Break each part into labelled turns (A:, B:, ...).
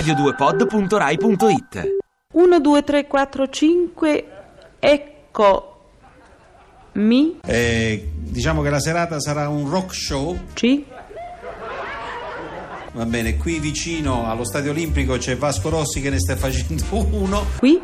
A: radio2pod.rai.it
B: 1, 2, 3, 4, 5, ecco mi,
C: Eh, diciamo che la serata sarà un rock show.
B: ci,
C: Va bene, qui vicino allo Stadio Olimpico c'è Vasco Rossi che ne sta facendo uno.
B: qui,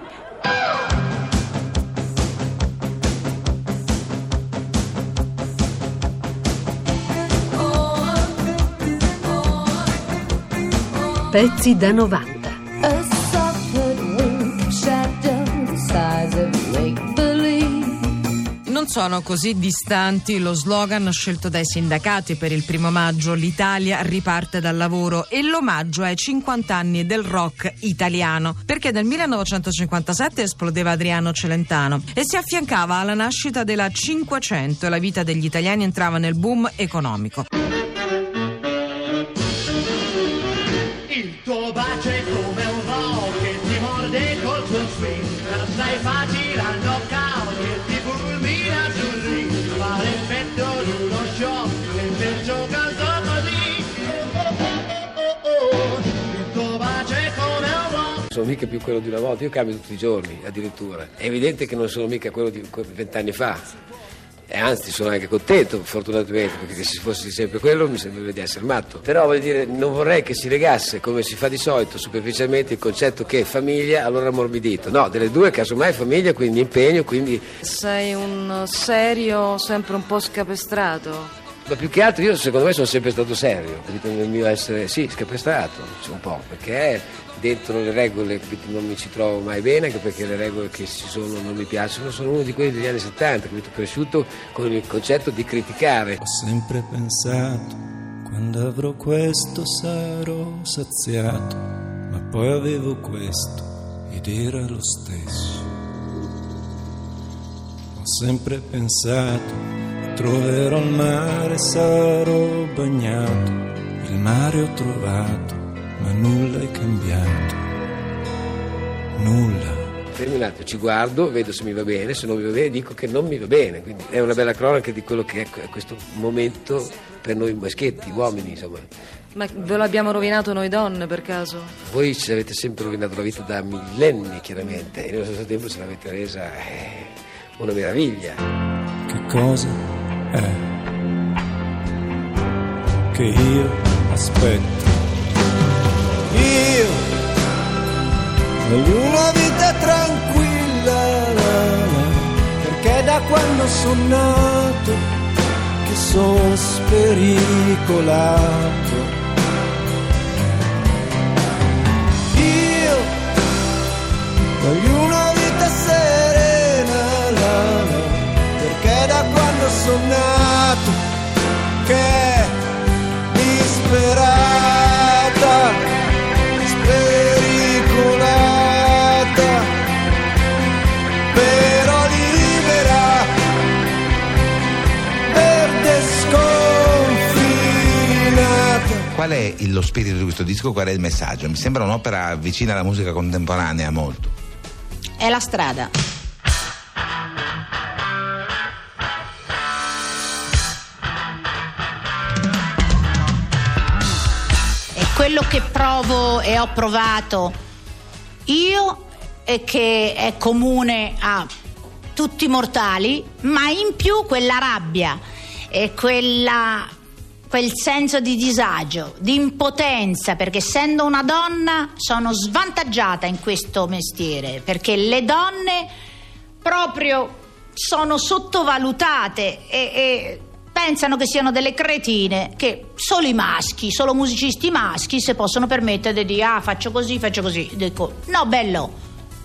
D: Pezzi da 90.
E: A soft wing shadow the size of make-believe.
F: Non sono così distanti lo slogan scelto dai sindacati per il primo maggio L'Italia riparte dal lavoro e l'omaggio ai 50 anni del rock italiano perché nel 1957 esplodeva Adriano Celentano e si affiancava alla nascita della 500 e la vita degli italiani entrava nel boom economico.
G: Swing Sei facile al knockout che ti fulmina sul ring Fa l'effetto di uno shock e perciò canto
H: sono mica più quello di una volta, io cambio tutti i giorni addirittura. È evidente che non sono mica quello di vent'anni fa. E anzi sono anche contento, fortunatamente, perché se fossi sempre quello mi sembrerebbe di essere matto. Però voglio dire, non vorrei che si legasse, come si fa di solito, superficialmente il concetto che famiglia, allora ammorbidito. No, delle due casomai famiglia, quindi impegno, quindi...
F: Sei un serio, sempre un po' scapestrato.
H: Ma più che altro io secondo me sono sempre stato serio, nel mio essere, sì, scapestrato, un po', perché dentro le regole non mi ci trovo mai bene, anche perché le regole che ci sono non mi piacciono, sono uno di quelli degli anni 70, capito? cresciuto con il concetto di criticare.
I: Ho sempre pensato, quando avrò questo sarò saziato, ma poi avevo questo ed era lo stesso. Ho sempre pensato, troverò il mare, sarò bagnato, il mare ho trovato, ma nulla è cambiato, nulla.
H: Terminato, ci guardo, vedo se mi va bene, se non mi va bene dico che non mi va bene, quindi è una bella cronaca di quello che è questo momento per noi maschietti, uomini, insomma.
F: Ma ve l'abbiamo rovinato noi donne per caso?
H: Voi ci avete sempre rovinato la vita da millenni, chiaramente, e nello stesso tempo ce l'avete resa eh, una meraviglia.
I: Che cosa è che io aspetto? Io voglio una vita tranquilla, la, la, perché da quando sono nato che sono spericolato. Io voglio che disperata, spericolata, però libera, verde sconfinata.
J: Qual è lo spirito di questo disco? Qual è il messaggio? Mi sembra un'opera vicina alla musica contemporanea molto.
K: È la strada. Quello che provo e ho provato. Io e che è comune a tutti i mortali, ma in più quella rabbia e quella quel senso di disagio, di impotenza, perché essendo una donna sono svantaggiata in questo mestiere, perché le donne proprio sono sottovalutate e, e pensano che siano delle cretine, che solo i maschi, solo musicisti maschi si possono permettere di ah faccio così, faccio così. Dico no bello,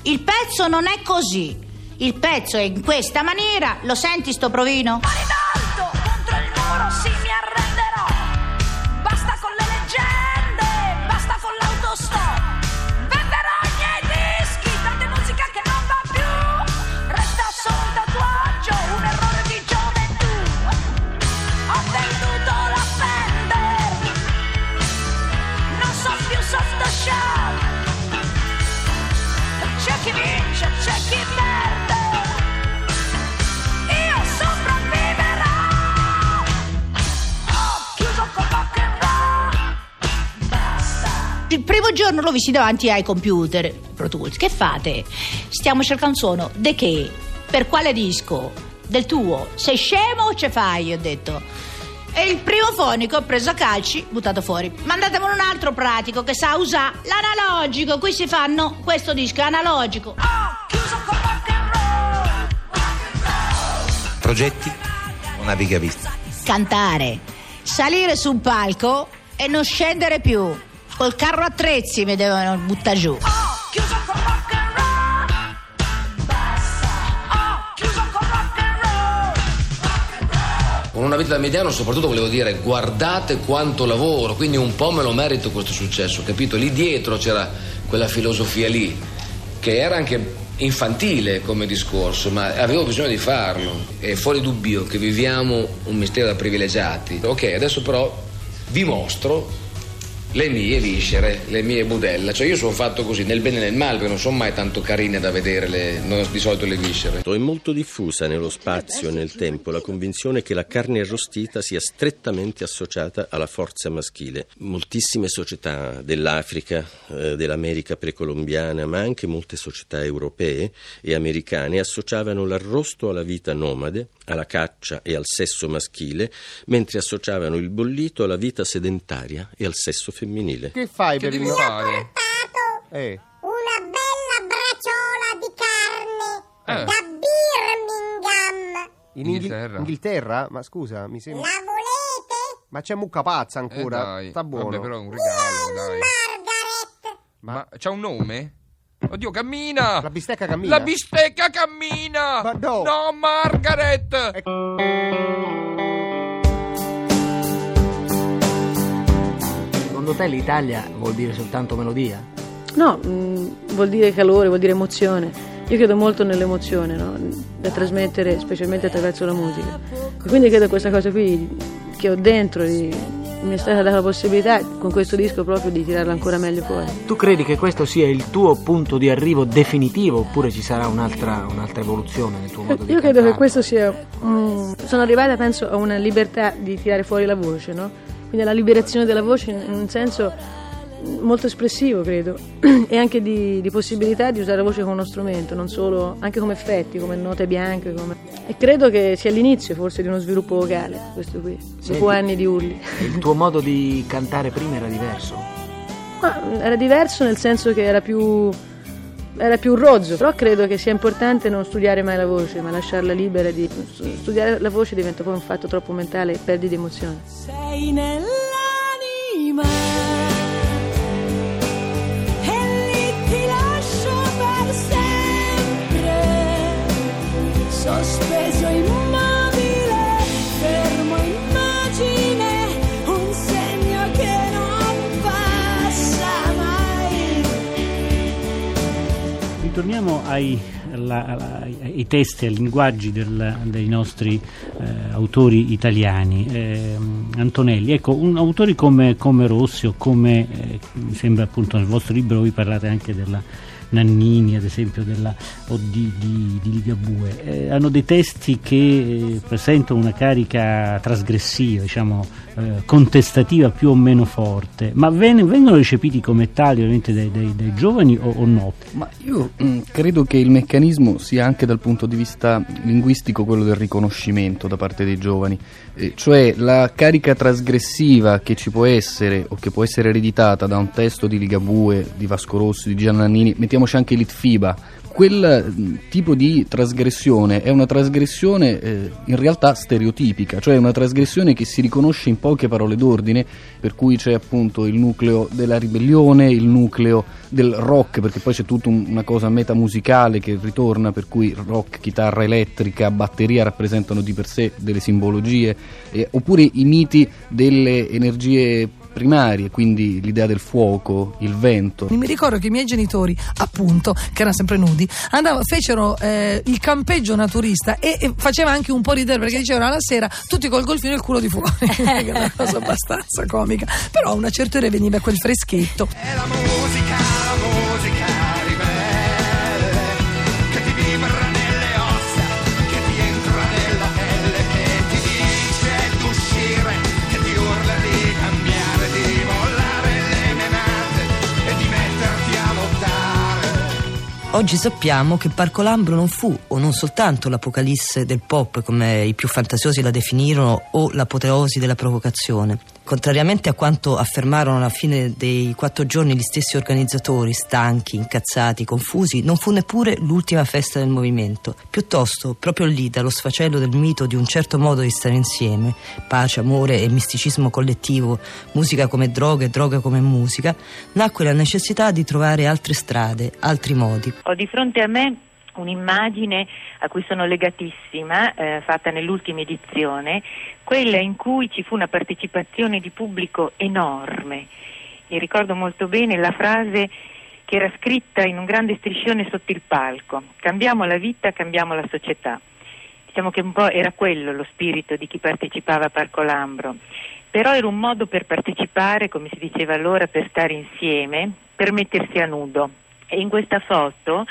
K: il pezzo non è così, il pezzo è in questa maniera, lo senti sto provino?
E: Alto contro il muro sì mi arrenderò.
K: Il primo giorno l'ho visti davanti ai computer Pro Tools. Che fate? Stiamo cercando un suono. De che? Per quale disco? Del tuo? Sei scemo o ce fai? Ho detto. E il primo fonico ho preso a calci, buttato fuori. Mandatemelo un altro pratico che sa usare l'analogico. Qui si fanno questo disco analogico.
J: Progetti? Una riga vista.
K: Cantare, salire su un palco e non scendere più. Col carro attrezzi mi devono buttare giù.
H: Con una vita da mediano soprattutto volevo dire guardate quanto lavoro, quindi un po' me lo merito questo successo, capito? Lì dietro c'era quella filosofia lì, che era anche infantile come discorso, ma avevo bisogno di farlo. È fuori dubbio che viviamo un mistero da privilegiati. Ok, adesso però vi mostro le mie viscere, le mie budella. Cioè io sono fatto così, nel bene e nel male, perché non sono mai tanto carine da vedere le- no, di solito le viscere.
A: È molto diffusa nello spazio e nel tempo la convinzione che la carne arrostita sia strettamente associata alla forza maschile. Moltissime società dell'Africa, eh, dell'America precolombiana, ma anche molte società europee e americane associavano l'arrosto alla vita nomade, alla caccia e al sesso maschile, mentre associavano il bollito alla vita sedentaria e al sesso femminile.
L: Che fai per il
M: fare?
L: Eh.
M: Una bella bracciola di carne
L: Eh.
M: da Birmingham.
L: In Inghi-
M: Inghilterra.
L: Inghilterra? Ma scusa, mi sembra...
M: La volete?
L: Ma c'è mucca pazza ancora.
N: Eh, dai.
L: Sta buono.
N: Vabbè, però è un regalo, dai.
M: Margaret.
N: Ma c'ha un nome? Oddio, cammina!
L: La bistecca cammina?
N: La bistecca cammina!
L: Ma no!
N: No, Margaret!
O: Secondo te l'Italia vuol dire soltanto melodia?
P: No, mh, vuol dire calore, vuol dire emozione. Io credo molto nell'emozione, no? da trasmettere specialmente attraverso la musica. E quindi credo questa cosa qui che ho dentro, di- mi è stata data la possibilità con questo disco proprio di tirarla ancora meglio fuori.
O: Tu credi che questo sia il tuo punto di arrivo definitivo oppure ci sarà un'altra, un'altra evoluzione nel tuo modo di
P: Io credo che
O: cantare?
P: questo sia. mm, sono arrivata, penso, a una libertà di tirare fuori la voce, no? Quindi alla liberazione della voce in un senso molto espressivo, credo, e anche di, di possibilità di usare la voce come uno strumento, non solo, anche come effetti, come note bianche. come- E credo che sia l'inizio forse di uno sviluppo vocale, questo qui,
O: Senti.
P: dopo anni di urli.
O: Il tuo modo di cantare prima era diverso?
P: Ma era diverso nel senso che era più, era più rozzo, però credo che sia importante non studiare mai la voce, ma lasciarla libera di studiare la voce diventa poi un fatto troppo mentale e perdi di emozione.
E: Sei nell'anima sospeso immobile, fermo immagine, un segno che non passa mai.
Q: Ritorniamo ai, alla- alla- ai- testi, ai linguaggi del- dei nostri eh, autori italiani. Ehm, Antonelli, ecco, un, autori come, come Rossi o come, eh, mi sembra appunto nel vostro libro voi parlate anche della Nannini, ad esempio, della, o di, di, di Ligabue, eh, hanno dei testi che eh, presentano una carica trasgressiva, diciamo, eh, contestativa più o meno forte, ma ven- vengono recepiti come tali ovviamente dai, dai- dai giovani o, o no?
R: Ma io mm, credo che il meccanismo sia anche dal punto di vista linguistico quello del riconoscimento da parte dei giovani, Eh, cioè la carica trasgressiva che ci può essere o che può essere ereditata da un testo di Ligabue, di Vasco Rossi, di Giannanini, mettiamoci anche Litfiba. Quel mm, tipo di trasgressione è una trasgressione eh, in realtà stereotipica, cioè una trasgressione che si riconosce in poche parole d'ordine, per cui c'è appunto il nucleo della ribellione, il nucleo del rock, perché poi c'è tutta un- una cosa metamusicale che ritorna, per cui rock, chitarra elettrica, batteria rappresentano di per sé delle simbologie, eh, oppure i miti delle energie primarie, quindi l'idea del fuoco, il vento.
S: Mi ricordo che i miei genitori, appunto, che erano sempre nudi, andavano, fecero eh, il campeggio naturista e, e faceva anche un po' ridere perché dicevano alla sera tutti col golfino e il culo di fuori. che è una cosa abbastanza comica. Però a una certa ora veniva quel freschetto.
G: musica, musica
T: Oggi sappiamo che Parco Lambro non fu o non soltanto l'apocalisse del pop, come i più fantasiosi la definirono, o l'apoteosi della provocazione. Contrariamente a quanto affermarono alla fine dei quattro giorni gli stessi organizzatori, stanchi, incazzati, confusi, non fu neppure l'ultima festa del movimento. Piuttosto, proprio lì, dallo sfacello del mito di un certo modo di stare insieme, pace, amore e misticismo collettivo, musica come droga e droga come musica, nacque la necessità di trovare altre strade, altri modi.
U: Ho di fronte a me un'immagine a cui sono legatissima, eh, fatta nell'ultima edizione, quella in cui ci fu una partecipazione di pubblico enorme. E ricordo molto bene la frase che era scritta in un grande striscione sotto il palco. Cambiamo la vita, cambiamo la società. Diciamo che un po' era quello lo spirito di chi partecipava a Parco Lambro. Però era un modo per partecipare, come si diceva allora, per stare insieme, per mettersi a nudo. E in questa foto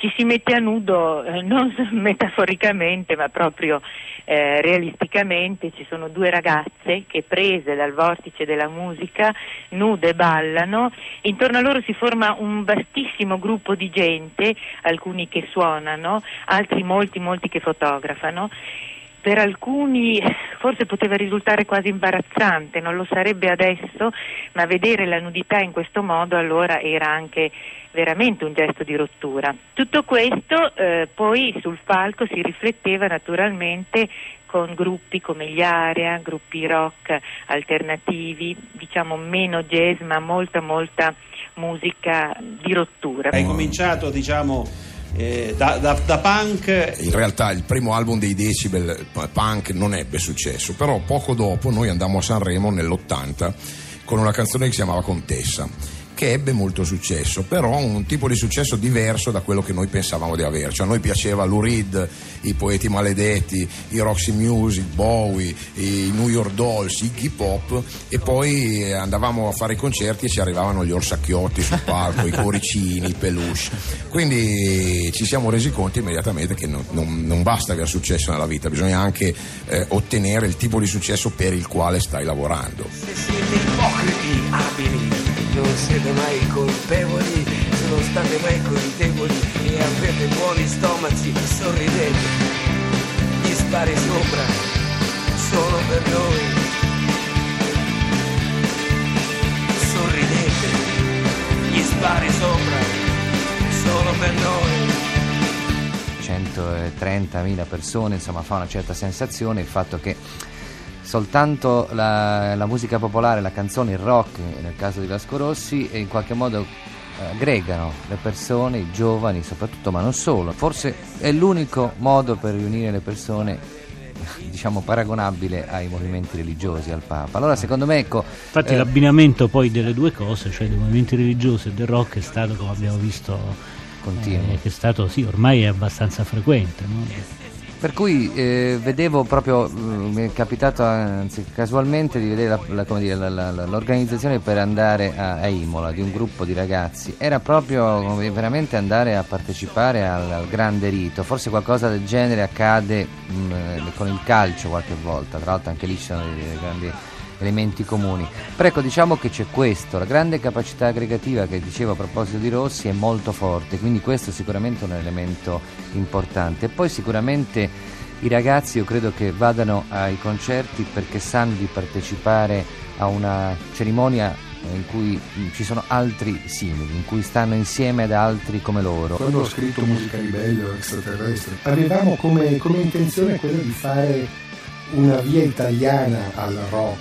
U: ci si mette a nudo eh, non metaforicamente ma proprio eh, realisticamente. Ci sono due ragazze che prese dal vortice della musica nude ballano. Intorno a loro si forma un vastissimo gruppo di gente alcuni che suonano altri molti molti che fotografano. Per alcuni forse poteva risultare quasi imbarazzante, non lo sarebbe adesso, ma vedere la nudità in questo modo allora era anche veramente un gesto di rottura. Tutto questo eh, poi sul palco si rifletteva naturalmente con gruppi come gli Area, gruppi rock alternativi, diciamo meno jazz ma molta molta musica di rottura.
C: Hai cominciato diciamo eh, da, da, da punk
V: In realtà il primo album dei Decibel eh, punk non ebbe successo, però poco dopo noi andammo a Sanremo nell'80 con una canzone che si chiamava Contessa che ebbe molto successo, però un tipo di successo diverso da quello che noi pensavamo di avere. Cioè a noi piaceva Lou Reed, i Poeti Maledetti, i Roxy Music, Bowie, i New York Dolls, i hip hop e poi andavamo a fare i concerti e ci arrivavano gli orsacchiotti sul palco, i coricini, i peluche. Quindi ci siamo resi conto immediatamente che non, non- non basta avere successo nella vita, bisogna anche eh, ottenere il tipo di successo per il quale stai lavorando.
H: Siete ipocriti abili, non siete mai colpevoli, se non state mai contevoli e avete buoni stomaci, sorridete. Gli spari sopra, solo per noi. Sorridete, gli spari sopra, solo per noi.
W: 130.000 persone, insomma fa una certa sensazione il fatto che soltanto la, la musica popolare, la canzone, il rock, nel caso di Vasco Rossi, in qualche modo eh, aggregano le persone, i giovani soprattutto, ma non solo. Forse è l'unico modo per riunire le persone diciamo paragonabile ai movimenti religiosi al Papa. Allora secondo me ecco
Q: Infatti
W: eh,
Q: l'abbinamento poi delle due cose, cioè dei movimenti religiosi e del rock è stato, come abbiamo visto,
W: Continuo.
Q: eh, che è stato, sì, ormai è abbastanza frequente. no?
W: Per cui eh, vedevo proprio, eh, mi è capitato anzi casualmente di vedere la- la- dire, la- l'organizzazione per andare a, a Imola di un gruppo di ragazzi, era proprio veramente andare a partecipare al, al grande rito, forse qualcosa del genere accade mh, eh, con il calcio qualche volta, tra l'altro anche lì ci sono dei, dei grandi elementi comuni. Però ecco diciamo che c'è questo, la grande capacità aggregativa che dicevo a proposito di Rossi è molto forte, quindi questo è sicuramente un elemento importante. E poi sicuramente i ragazzi io credo che vadano ai concerti perché sanno di partecipare a una cerimonia in cui mh, ci sono altri simili, in cui stanno insieme ad altri come loro.
X: Quando ho scritto Musica ribelle o extraterrestre, avevamo come, come intenzione quella di fare una via italiana al rock.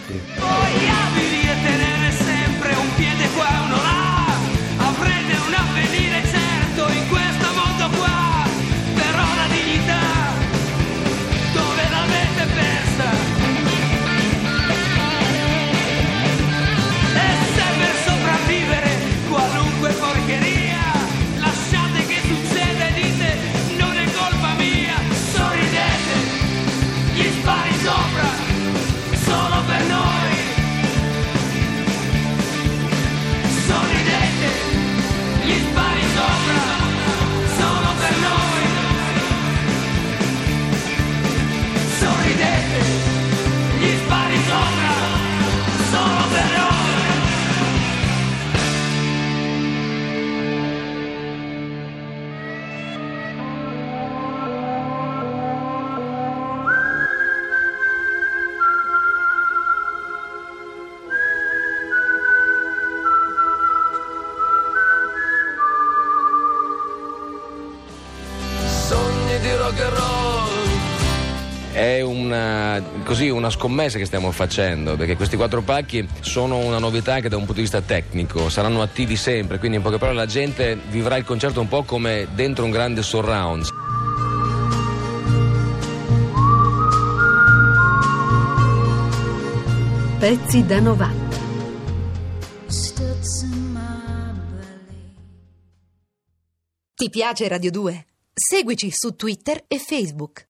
Y: È una, così, una scommessa che stiamo facendo, perché questi quattro palchi sono una novità anche da un punto di vista tecnico, saranno attivi sempre, quindi in poche parole la gente vivrà il concerto un po' come dentro un grande surround.
Z: Pezzi da 90.
O: Ti piace Radio 2? Seguici su Twitter e Facebook.